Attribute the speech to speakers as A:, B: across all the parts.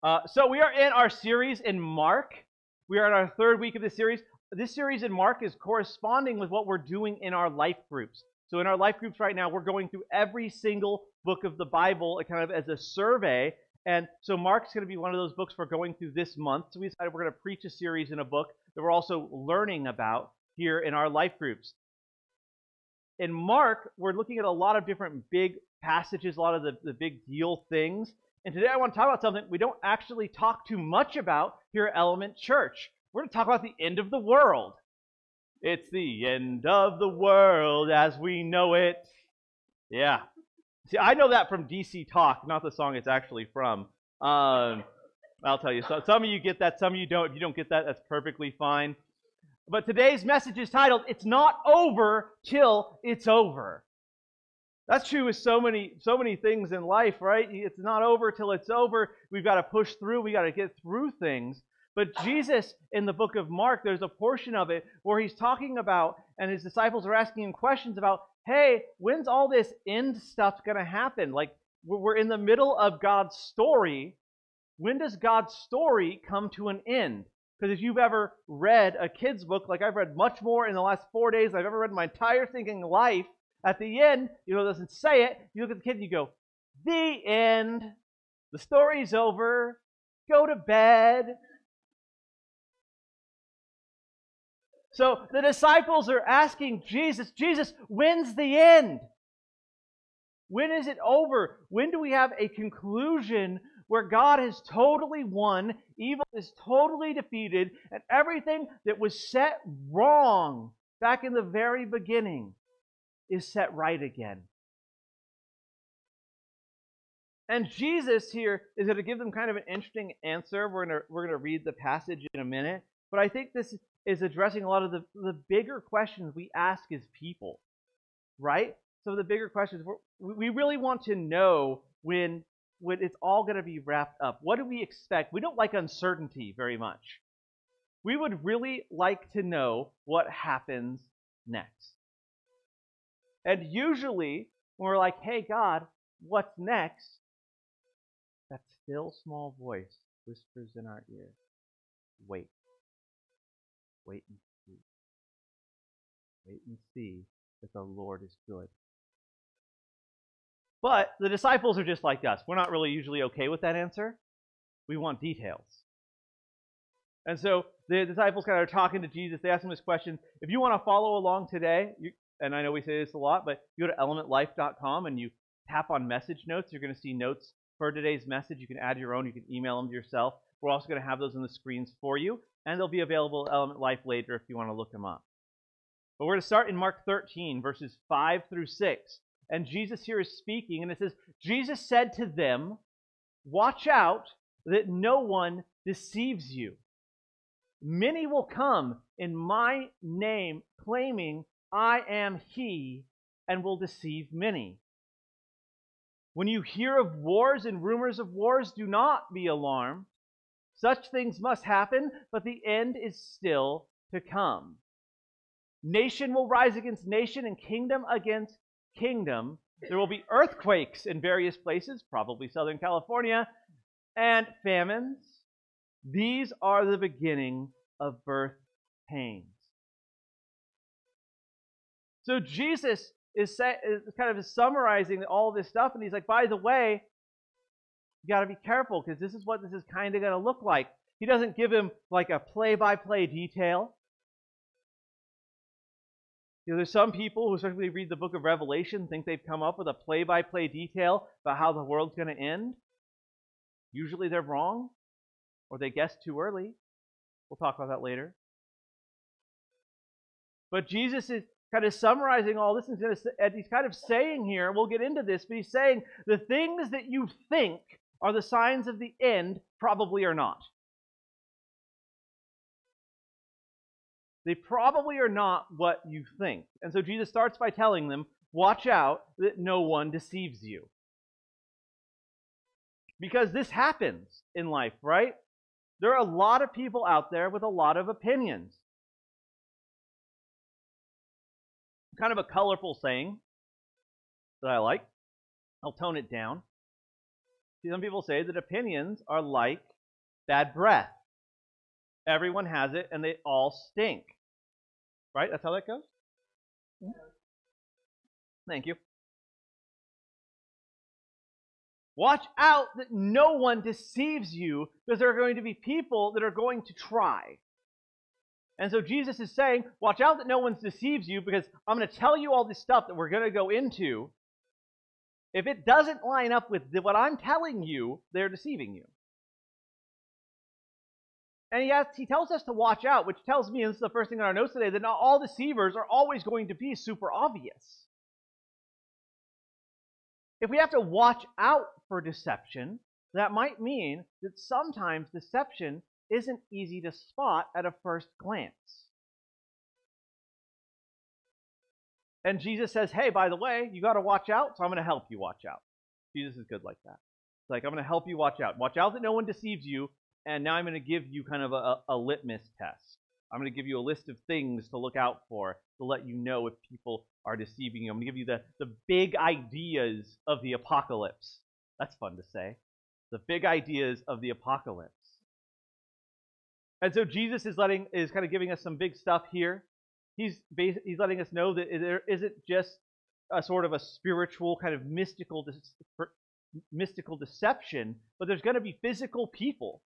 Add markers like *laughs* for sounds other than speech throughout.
A: Uh, so we are in our series in Mark. We are in our third week of this series. This series in Mark is corresponding with what we're doing in our life groups. So in our life groups right now, we're going through every single book of the Bible, kind of as a survey. And so Mark's going to be one of those books we're going through this month. So we decided we're going to preach a series in a book that we're also learning about here in our life groups. In Mark, we're looking at a lot of different big passages, a lot of the, the big deal things. And today I want to talk about something we don't actually talk too much about here at Element Church. We're going to talk about the end of the world. It's the end of the world as we know it. Yeah. See, I know that from DC Talk, not the song it's actually from. Um, I'll tell you. So, some of you get that, some of you don't. If you don't get that, that's perfectly fine. But today's message is titled, It's Not Over Till It's Over. That's true with so many so many things in life, right? It's not over till it's over. We've got to push through. We got to get through things. But Jesus in the book of Mark, there's a portion of it where he's talking about and his disciples are asking him questions about, "Hey, when's all this end stuff going to happen? Like we're in the middle of God's story. When does God's story come to an end?" Because if you've ever read a kid's book, like I've read much more in the last four days I've ever read my entire thinking life, at the end, you know, doesn't say it. You look at the kid and you go, the end. The story's over. Go to bed. So the disciples are asking Jesus, Jesus, when's the end? When is it over? When do we have a conclusion where God has totally won, evil is totally defeated, and everything that was set wrong back in the very beginning is set right again. And Jesus here is going to give them kind of an interesting answer. We're going to, we're going to read the passage in a minute. But I think this is addressing a lot of the, the bigger questions we ask as people, right? So the bigger questions, we really want to know when, when it's all going to be wrapped up. What do we expect? We don't like uncertainty very much. We would really like to know what happens next. And usually, when we're like, hey, God, what's next? That still small voice whispers in our ear, wait. Wait and see. Wait and see that the Lord is good. But the disciples are just like us. We're not really usually okay with that answer. We want details. And so the disciples kind of are talking to Jesus. They ask him this question. If you want to follow along today, and I know we say this a lot, but you go to elementlife.com and you tap on message notes. You're going to see notes for today's message. You can add your own. You can email them to yourself. We're also going to have those on the screens for you, and they'll be available at Element Life later if you want to look them up. But we're going to start in Mark 13, verses 5 through 6. And Jesus here is speaking, and it says, Jesus said to them, Watch out that no one deceives you. Many will come in my name, claiming I am he, and will deceive many. When you hear of wars and rumors of wars, do not be alarmed. Such things must happen, but the end is still to come. Nation will rise against nation, and kingdom against kingdom. There will be earthquakes in various places, probably Southern California, and famines. These are the beginning of birth pains. So Jesus is, say, is kind of summarizing all this stuff, and he's like, by the way, you got to be careful because this is what this is kind of going to look like. He doesn't give him like a play-by-play detail. You know, there's some people who especially read the book of Revelation think they've come up with a play-by-play detail about how the world's going to end. Usually they're wrong, or they guess too early. We'll talk about that later. But Jesus is kind of summarizing all this, and he's kind of saying here, we'll get into this, but he's saying the things that you think are the signs of the end probably are not. They probably are not what you think. And so Jesus starts by telling them, watch out that no one deceives you. Because this happens in life, right? There are a lot of people out there with a lot of opinions. Kind of a colorful saying that I like. I'll tone it down. See, some people say that opinions are like bad breath. Everyone has it and they all stink. Right? That's how that goes? Thank you. Watch out that no one deceives you because there are going to be people that are going to try. And so Jesus is saying, watch out that no one deceives you because I'm going to tell you all this stuff that we're going to go into. If it doesn't line up with what I'm telling you, they're deceiving you. And he, he tells us to watch out, which tells me, and this is the first thing on our notes today, that not all deceivers are always going to be super obvious. If we have to watch out for deception, that might mean that sometimes deception isn't easy to spot at a first glance. And Jesus says, hey, by the way, you got to watch out, so I'm going to help you watch out. Jesus is good like that. It's like, I'm going to help you watch out. Watch out that no one deceives you, and now I'm going to give you kind of a, a litmus test. I'm going to give you a list of things to look out for to let you know if people are deceiving you. I'm going to give you the, the big ideas of the apocalypse. That's fun to say. The big ideas of the apocalypse. And so Jesus is letting is kind of giving us some big stuff here. He's he's letting us know that there isn't just a sort of a spiritual kind of mystical mystical deception, but there's going to be physical people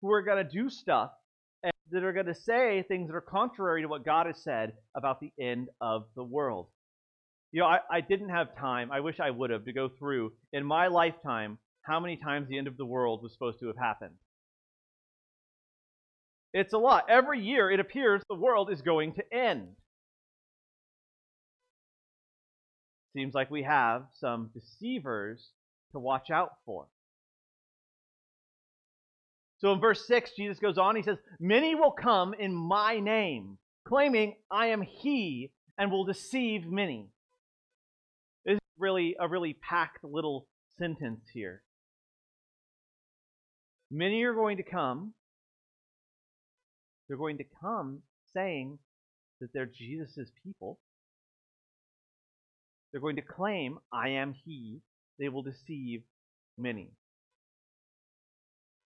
A: who are going to do stuff and that are going to say things that are contrary to what God has said about the end of the world. You know, I, I didn't have time. I wish I would have to go through in my lifetime how many times the end of the world was supposed to have happened. It's a lot. Every year it appears the world is going to end. Seems like we have some deceivers to watch out for. So in verse 6, Jesus goes on, he says, Many will come in my name, claiming I am he, and will deceive many. This is really a really packed little sentence here. Many are going to come they're going to come saying that they're Jesus' people. They're going to claim, I am He. They will deceive many.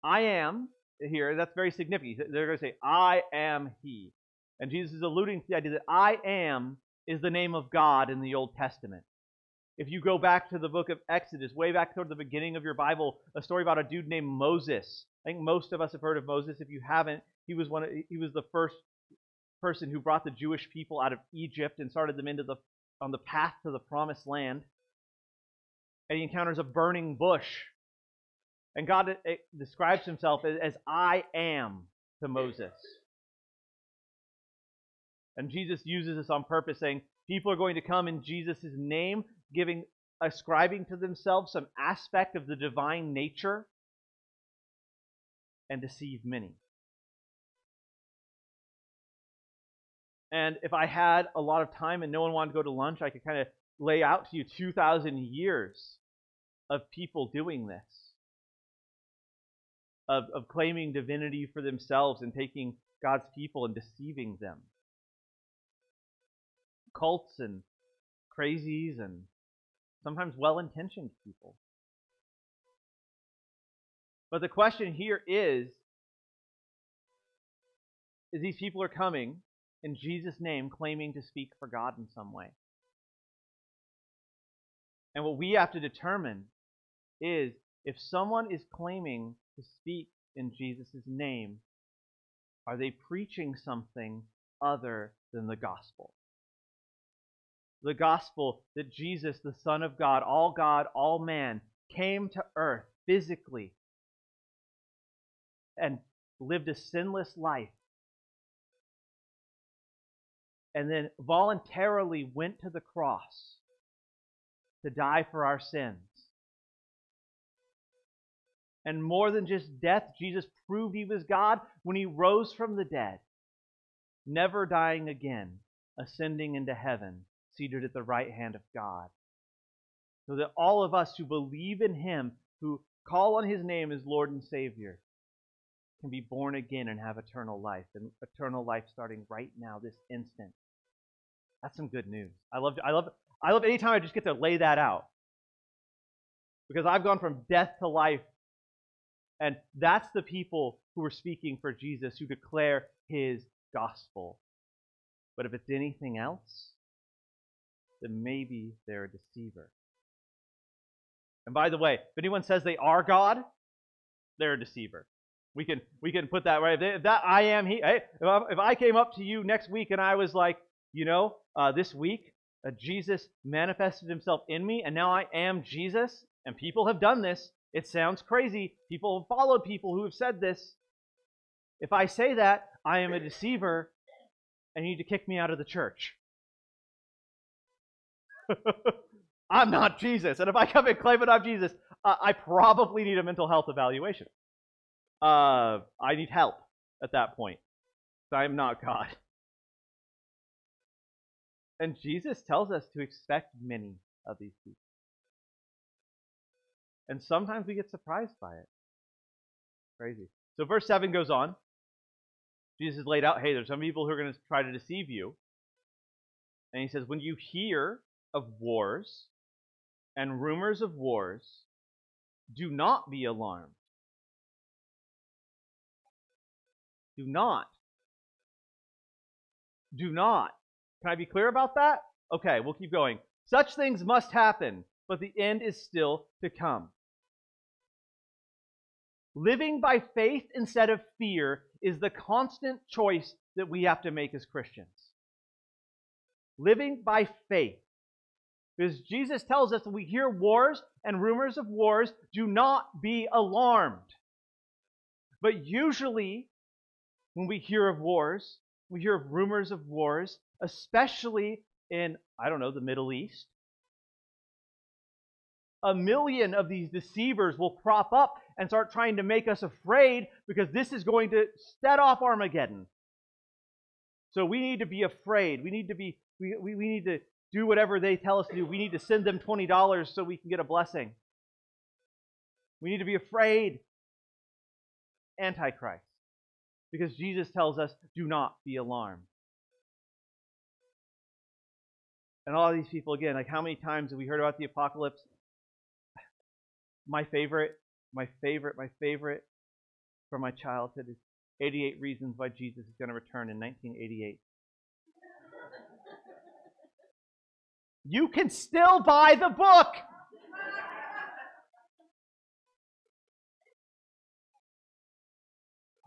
A: I am here, that's very significant. They're going to say, I am He. And Jesus is alluding to the idea that I am is the name of God in the Old Testament. If you go back to the book of Exodus, way back toward the beginning of your Bible, a story about a dude named Moses. I think most of us have heard of Moses. If you haven't, he was one. Of, he was the first person who brought the Jewish people out of Egypt and started them into the on the path to the promised land. And he encounters a burning bush, and God it, it describes Himself as, as I am to Moses. And Jesus uses this on purpose, saying people are going to come in Jesus' name, giving ascribing to themselves some aspect of the divine nature and deceive many. And if I had a lot of time and no one wanted to go to lunch, I could kind of lay out to you 2,000 years of people doing this, of, of claiming divinity for themselves and taking God's people and deceiving them. Cults and crazies and sometimes well intentioned people. But the question here is is these people are coming in Jesus' name claiming to speak for God in some way. And what we have to determine is if someone is claiming to speak in Jesus' name, are they preaching something other than the gospel? The gospel that Jesus, the Son of God, all God, all man, came to earth physically and lived a sinless life and then voluntarily went to the cross to die for our sins. And more than just death, Jesus proved he was God when he rose from the dead, never dying again, ascending into heaven, seated at the right hand of God. So that all of us who believe in him, who call on his name as Lord and Savior, can be born again and have eternal life, and eternal life starting right now, this instant. That's some good news. I love, I love, I love anytime I just get to lay that out. because I've gone from death to life. And that's the people who are speaking for Jesus, who declare his gospel. But if it's anything else, then maybe they're a deceiver. And by the way, if anyone says they are God, they're a deceiver. We can we can put that right. If that I am he. Hey, if I came up to you next week and I was like, you know, uh, this week uh, Jesus manifested himself in me, and now I am Jesus, and people have done this. It sounds crazy. People have followed people who have said this. If I say that, I am a deceiver, and you need to kick me out of the church. *laughs* I'm not Jesus. And if I come and claim that I'm Jesus, uh, I probably need a mental health evaluation. Uh, I need help at that point. I am not God. And Jesus tells us to expect many of these people. And sometimes we get surprised by it. Crazy. So verse 7 goes on. Jesus laid out, hey, there's some people who are going to try to deceive you. And he says, when you hear of wars and rumors of wars, do not be alarmed. Do not. Do not. Can I be clear about that? Okay, we'll keep going. Such things must happen, but the end is still to come. Living by faith instead of fear is the constant choice that we have to make as Christians. Living by faith. Because Jesus tells us that we hear wars and rumors of wars, do not be alarmed. But usually, when we hear of wars, we hear of rumors of wars, especially in, I don't know, the Middle East. A million of these deceivers will crop up and start trying to make us afraid because this is going to set off Armageddon. So we need to be afraid. We need to be we, we, we need to do whatever they tell us to do. We need to send them $20 so we can get a blessing. We need to be afraid. Antichrist. Because Jesus tells us, do not be alarmed. And all these people, again, like how many times have we heard about the apocalypse? *sighs* My favorite, my favorite, my favorite from my childhood is 88 Reasons Why Jesus is going to Return in 1988. you can still buy the book. *sighs*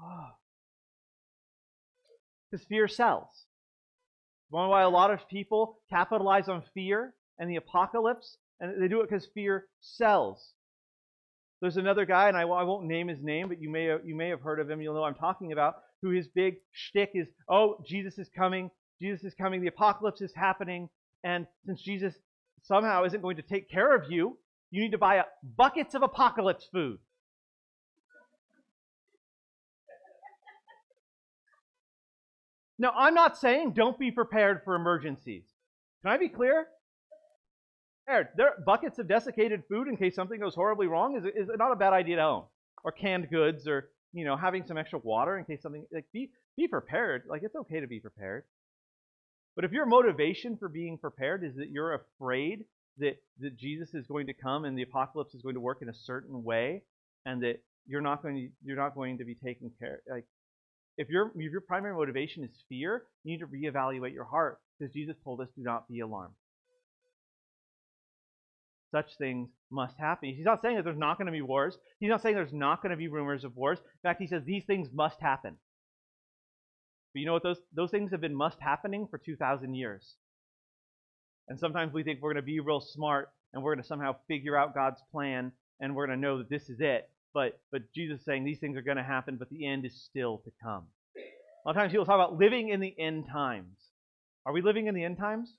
A: Ah. Because fear sells. One why a lot of people capitalize on fear and the apocalypse, and they do it because fear sells. There's another guy, and I, I won't name his name, but you may you may have heard of him. You'll know I'm talking about. Who his big shtick is, oh, Jesus is coming. Jesus is coming. The apocalypse is happening, and since Jesus somehow isn't going to take care of you, you need to buy buckets of apocalypse food. Now, I'm not saying don't be prepared for emergencies. Can I be clear? There, there buckets of desiccated food in case something goes horribly wrong is, is not a bad idea to own. Or canned goods, or you know, having some extra water in case something like be be prepared. Like it's okay to be prepared. But if your motivation for being prepared is that you're afraid that, that Jesus is going to come and the apocalypse is going to work in a certain way, and that you're not going to you're not going to be taken care like if your if your primary motivation is fear, you need to reevaluate your heart because Jesus told us do not be alarmed. Such things must happen. He's not saying that there's not going to be wars. He's not saying there's not going to be rumors of wars. In fact, he says these things must happen. But you know what? Those, those things have been must happening for 2,000 years. And sometimes we think we're going to be real smart and we're going to somehow figure out God's plan and we're going to know that this is it. But, but Jesus is saying these things are going to happen, but the end is still to come. A lot of times people talk about living in the end times. Are we living in the end times?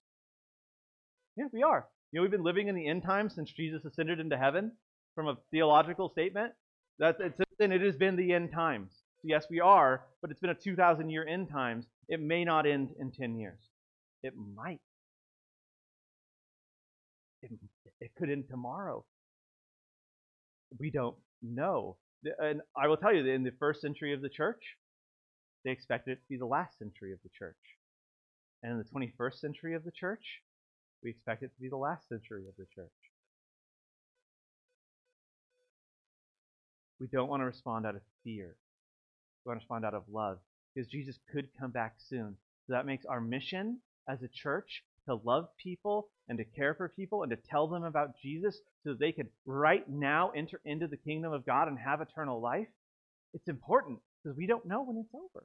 A: Yeah, we are. You know, we've been living in the end times since Jesus ascended into heaven from a theological statement. That it's, and it has been the end times. So Yes, we are, but it's been a 2,000 year end times. It may not end in 10 years. It might. It, it could end tomorrow. We don't know. And I will tell you that in the first century of the church, they expected it to be the last century of the church. And in the 21st century of the church, we expect it to be the last century of the church. we don't want to respond out of fear. We want to respond out of love because Jesus could come back soon. So that makes our mission as a church to love people and to care for people and to tell them about Jesus so they could right now enter into the kingdom of God and have eternal life. It's important because we don't know when it's over.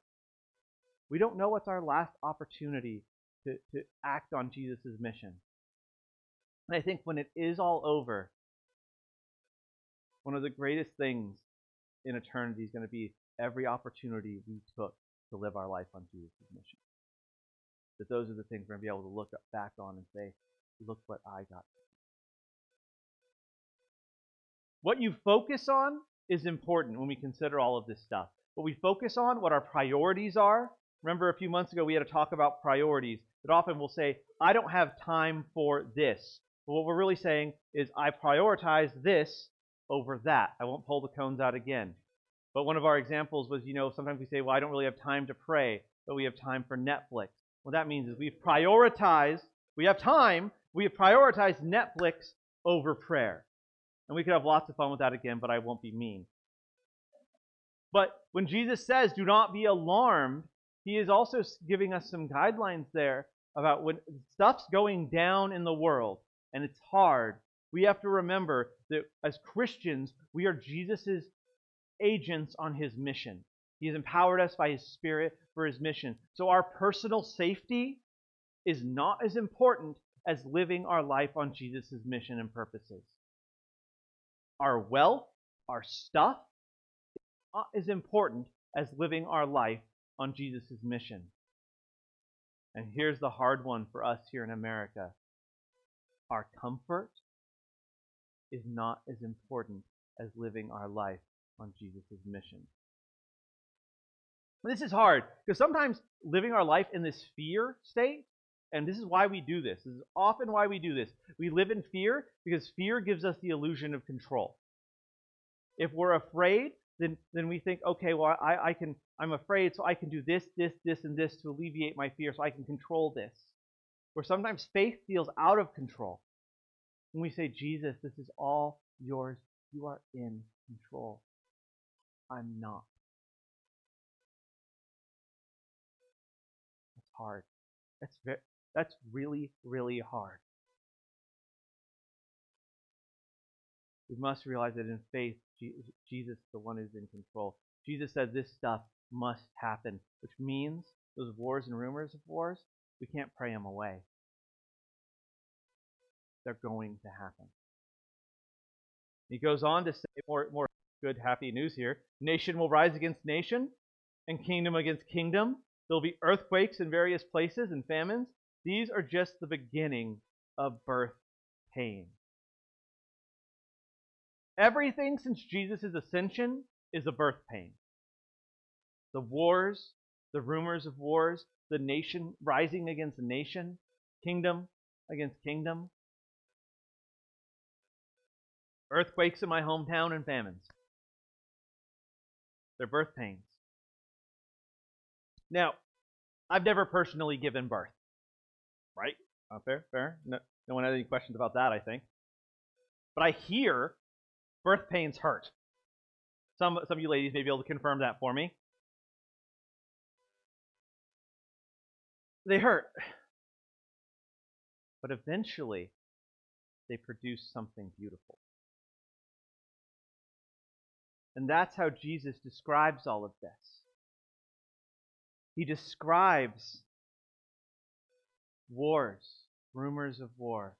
A: We don't know what's our last opportunity to, to act on Jesus' mission. And I think when it is all over, one of the greatest things in eternity is going to be every opportunity we took to live our life on Jesus' mission. That those are the things we're going to be able to look back on and say, look what I got. What you focus on is important when we consider all of this stuff. What we focus on, what our priorities are. Remember, a few months ago we had a talk about priorities. That often we'll say, I don't have time for this. But what we're really saying is, I prioritize this over that. I won't pull the cones out again. But one of our examples was, you know, sometimes we say, well, I don't really have time to pray, but we have time for Netflix. What that means is we've prioritized, we have time, we have prioritized Netflix over prayer. And we could have lots of fun with that again, but I won't be mean. But when Jesus says, do not be alarmed, he is also giving us some guidelines there about when stuff's going down in the world and it's hard. We have to remember that as Christians, we are Jesus' agents on his mission. He has empowered us by his Spirit for his mission. So our personal safety is not as important as living our life on Jesus' mission and purposes. Our wealth, our stuff, is not as important as living our life on Jesus' mission. And here's the hard one for us here in America our comfort is not as important as living our life on Jesus' mission. This is hard because sometimes living our life in this fear state, and this is why we do this. This is often why we do this. We live in fear because fear gives us the illusion of control. If we're afraid, then then we think, okay, well, I, I can I'm afraid, so I can do this, this, this, and this to alleviate my fear, so I can control this. Where sometimes faith feels out of control. When we say, Jesus, this is all yours, you are in control. I'm not. Hard. That's very, that's really, really hard. We must realize that in faith, Jesus is the one who's in control. Jesus said this stuff must happen, which means those wars and rumors of wars, we can't pray them away. They're going to happen. He goes on to say more, more good, happy news here. Nation will rise against nation, and kingdom against kingdom. There'll be earthquakes in various places and famines. These are just the beginning of birth pain. Everything since Jesus' ascension is a birth pain. The wars, the rumors of wars, the nation rising against the nation, kingdom against kingdom, earthquakes in my hometown and famines. They're birth pains. Now, I've never personally given birth. Right? Not fair? Fair? No, no one had any questions about that, I think. But I hear birth pains hurt. Some, some of you ladies may be able to confirm that for me. They hurt. But eventually, they produce something beautiful. And that's how Jesus describes all of this. He describes wars, rumors of war,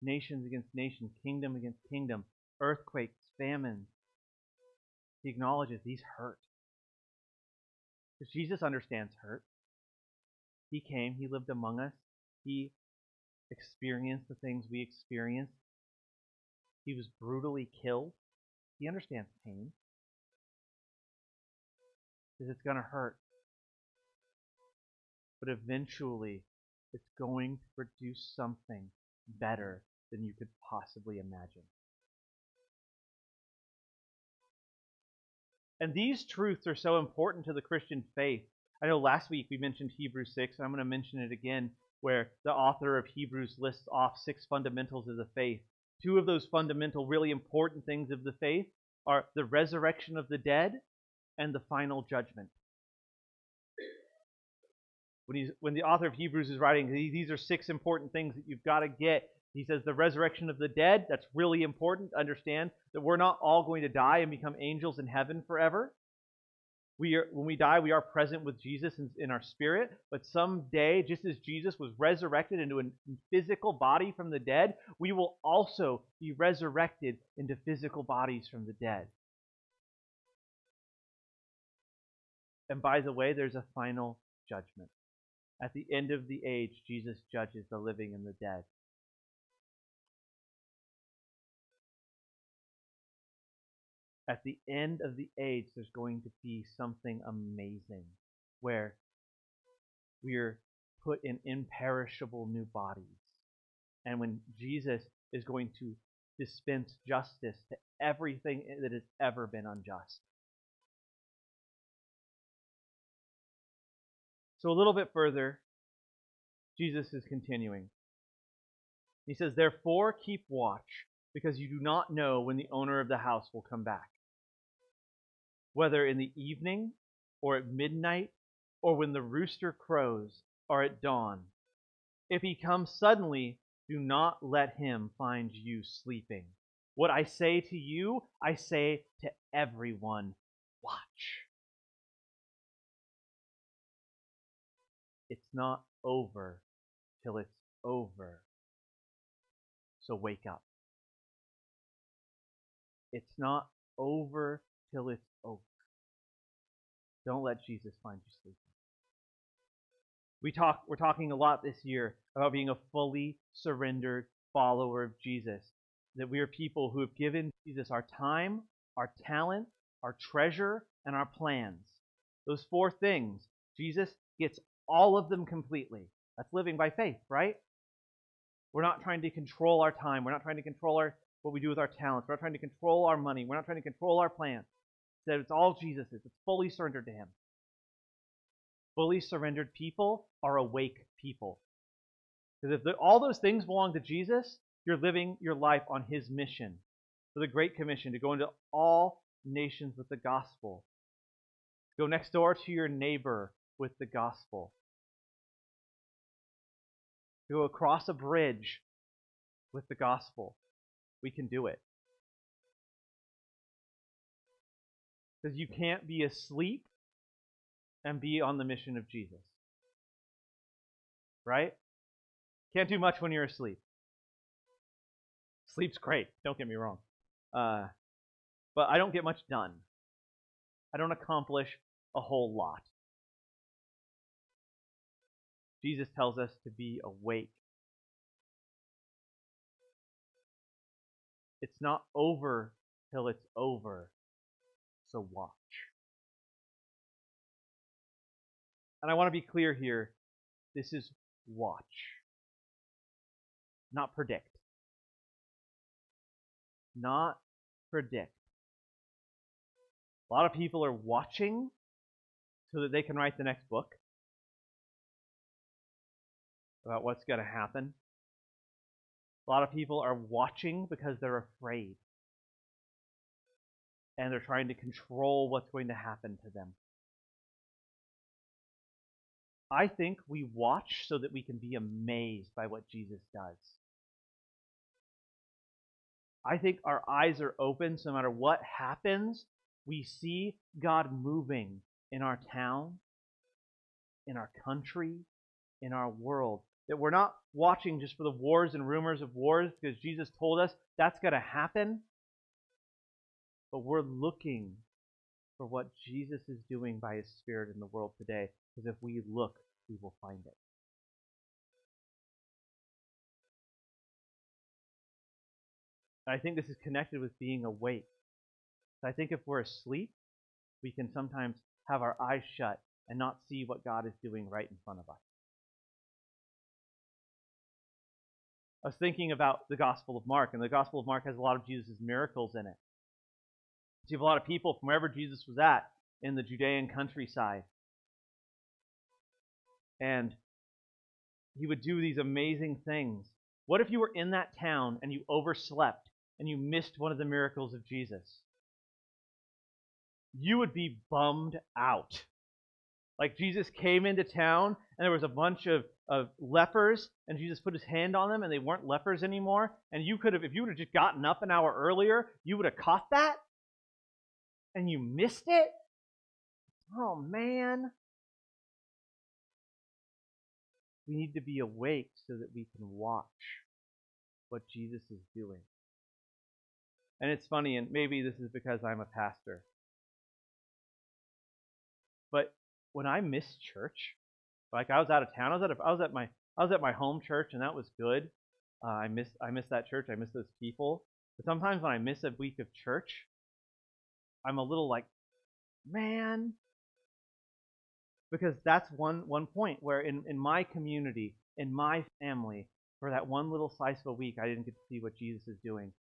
A: nations against nation, kingdom against kingdom, earthquakes, famines. He acknowledges these hurt. Because Jesus understands hurt. He came, He lived among us, He experienced the things we experienced. He was brutally killed. He understands pain is it's going to hurt. But eventually, it's going to produce something better than you could possibly imagine. And these truths are so important to the Christian faith. I know last week we mentioned Hebrews 6, and I'm going to mention it again, where the author of Hebrews lists off six fundamentals of the faith. Two of those fundamental, really important things of the faith are the resurrection of the dead and the final judgment. When, he's, when the author of Hebrews is writing, these are six important things that you've got to get. He says the resurrection of the dead, that's really important understand that we're not all going to die and become angels in heaven forever. We are, when we die, we are present with Jesus in, in our spirit, but someday, just as Jesus was resurrected into a physical body from the dead, we will also be resurrected into physical bodies from the dead. And by the way, there's a final judgment. At the end of the age, Jesus judges the living and the dead. at the end of the age, there's going to be something amazing where we're put in imperishable new bodies. And when Jesus is going to dispense justice to everything that has ever been unjust. So, a little bit further, Jesus is continuing. He says, Therefore, keep watch, because you do not know when the owner of the house will come back whether in the evening or at midnight or when the rooster crows or at dawn. If he comes suddenly, do not let him find you sleeping. What I say to you, I say to everyone watch. Not over till it's over. So wake up. It's not over till it's over. Don't let Jesus find you sleeping. We talk, we're talking a lot this year about being a fully surrendered follower of Jesus. That we are people who have given Jesus our time, our talent, our treasure, and our plans. Those four things, Jesus gets all of them completely. That's living by faith, right? We're not trying to control our time. We're not trying to control our, what we do with our talents. We're not trying to control our money. We're not trying to control our plans that it's all Jesus's. It's fully surrendered to Him. Fully surrendered people are awake people. Because if the, all those things belong to Jesus, you're living your life on His mission for the Great Commission to go into all nations with the gospel. Go next door to your neighbor with the gospel. Go across a bridge with the gospel. We can do it. Because you can't be asleep and be on the mission of Jesus. Right? Can't do much when you're asleep. Sleep's great, don't get me wrong. Uh, but I don't get much done. I don't accomplish a whole lot. Jesus tells us to be awake. It's not over till it's over. So watch. And I want to be clear here this is watch, not predict. Not predict. A lot of people are watching so that they can write the next book about what's going to happen. A lot of people are watching because they're afraid and they're trying to control what's going to happen to them. I think we watch so that we can be amazed by what Jesus does. I think our eyes are open so no matter what happens, we see God moving in our town, in our country, in our world. That we're not watching just for the wars and rumors of wars because Jesus told us that's going to happen. But we're looking for what Jesus is doing by his Spirit in the world today. Because if we look, we will find it. I think this is connected with being awake. I think if we're asleep, we can sometimes have our eyes shut and not see what God is doing right in front of us. I was thinking about the Gospel of Mark, and the Gospel of Mark has a lot of Jesus' miracles in it. You have a lot of people from wherever Jesus was at in the Judean countryside. And he would do these amazing things. What if you were in that town and you overslept and you missed one of the miracles of Jesus? you would be bummed out. Like Jesus came into town and there was a bunch of, of lepers and Jesus put his hand on them and they weren't lepers anymore. And you could have, if you would have just gotten up an hour earlier, you would have caught that and you missed it. Oh man. We need to be awake so that we can watch what Jesus is doing. And it's funny, and maybe this is because I'm a pastor. But when I miss church, like I was out of town, I was at a, I was at my I was at my home church, and that was good. Uh, I miss I miss that church. I miss those people. But sometimes when I miss a week of church, I'm a little like, man, because that's one one point where in in my community, in my family, for that one little slice of a week, I didn't get to see what Jesus is doing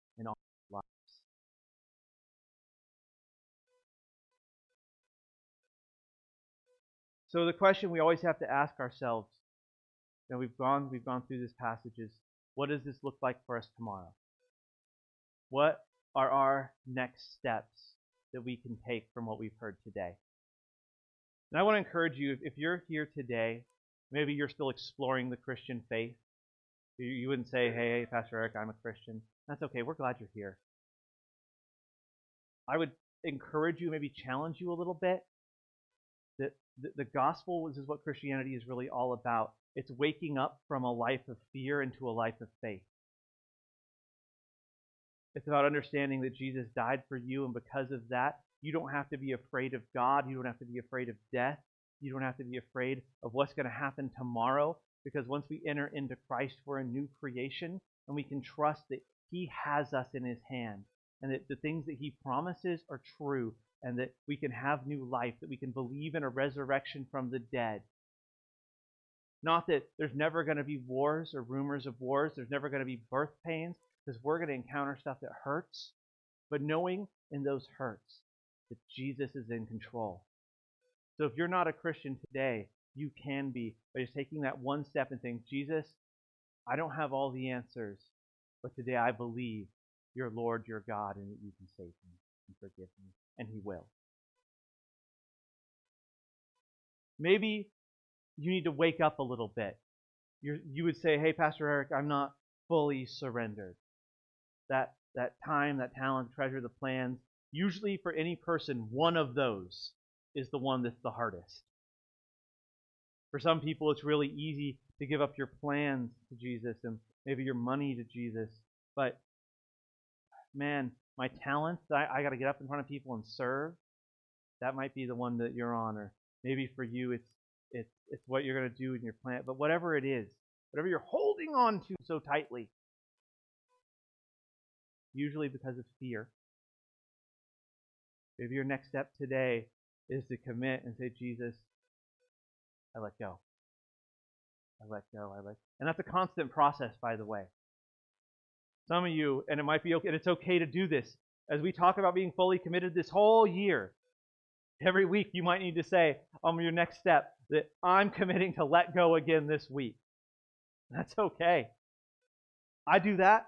A: So the question we always have to ask ourselves, and we've gone we've gone through this passage is, what does this look like for us tomorrow? What are our next steps that we can take from what we've heard today? And I want to encourage you, if you're here today, maybe you're still exploring the Christian faith. You wouldn't say, hey, hey, Pastor Eric, I'm a Christian. That's okay. We're glad you're here. I would encourage you, maybe challenge you a little bit. That the, the gospel is what Christianity is really all about. It's waking up from a life of fear into a life of faith. It's about understanding that Jesus died for you, and because of that, you don't have to be afraid of God. You don't have to be afraid of death. You don't have to be afraid of what's going to happen tomorrow because once we enter into Christ, we're a new creation and we can trust that He has us in His hand and that the things that He promises are true and that we can have new life, that we can believe in a resurrection from the dead. Not that there's never going to be wars or rumors of wars, there's never going to be birth pains because we're going to encounter stuff that hurts, but knowing in those hurts that Jesus is in control. So if you're not a Christian today, you can be by just taking that one step and saying, Jesus, I don't have all the answers, but today I believe you're Lord, you're God, and that you can save me and forgive me, and He will. Maybe you need to wake up a little bit. You're, you would say, Hey, Pastor Eric, I'm not fully surrendered. That, that time, that talent, treasure, the plans, usually for any person, one of those is the one that's the hardest. For some people, it's really easy to give up your plans to Jesus and maybe your money to Jesus. But man, my talents, I, I got to get up in front of people and serve. That might be the one that you're on, or maybe for you, it's it's it's what you're going to do in your plan. But whatever it is, whatever you're holding on to so tightly, usually because of fear. Maybe your next step today is to commit and say, Jesus, I let go. I let go. I let and that's a constant process, by the way. Some of you, and it might be okay, and it's okay to do this. As we talk about being fully committed this whole year, every week you might need to say on um, your next step that I'm committing to let go again this week. That's okay. I do that.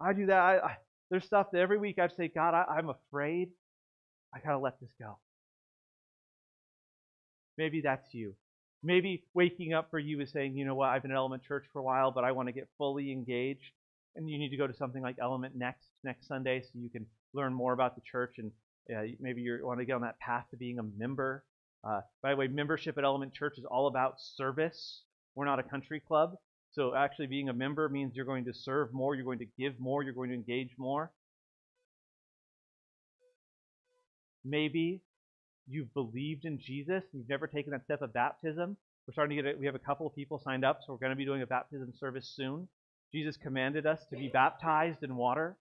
A: I do that. I, I, there's stuff that every week I say, God, I, I'm afraid. I gotta let this go. Maybe that's you. Maybe waking up for you is saying, you know what, I've been at Element Church for a while, but I want to get fully engaged. And you need to go to something like Element next next Sunday so you can learn more about the church and uh, maybe you want to get on that path to being a member. Uh, by the way, membership at Element Church is all about service. We're not a country club. So actually being a member means you're going to serve more, you're going to give more, you're going to engage more. Maybe you've believed in Jesus, you've never taken that step of baptism. We're starting to get it. We have a couple of people signed up, so we're going to be doing a baptism service soon. Jesus commanded us to be baptized in water.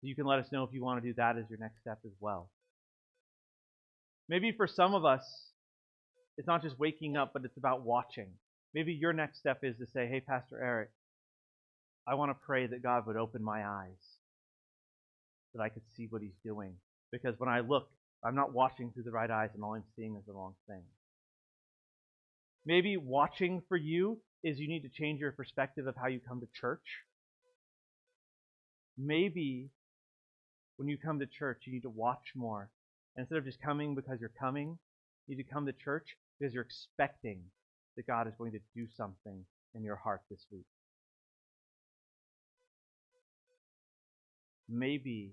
A: You can let us know if you want to do that as your next step as well. Maybe for some of us, it's not just waking up, but it's about watching. Maybe your next step is to say, Hey, Pastor Eric, I want to pray that God would open my eyes, that I could see what He's doing. Because when I look, I'm not watching through the right eyes and all I'm seeing is the wrong thing. Maybe watching for you is you need to change your perspective of how you come to church. Maybe when you come to church, you need to watch more instead of just coming because you're coming, you need to come to church because you're expecting that God is going to do something in your heart this week. Maybe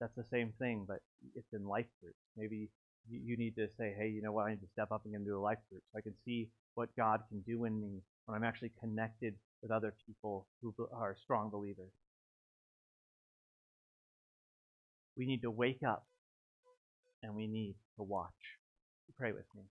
A: that's the same thing, but it's in life groups. Maybe you need to say, hey, you know what? I need to step up and get into a life group so I can see what God can do in me when I'm actually connected with other people who are strong believers. We need to wake up and we need to watch. Pray with me.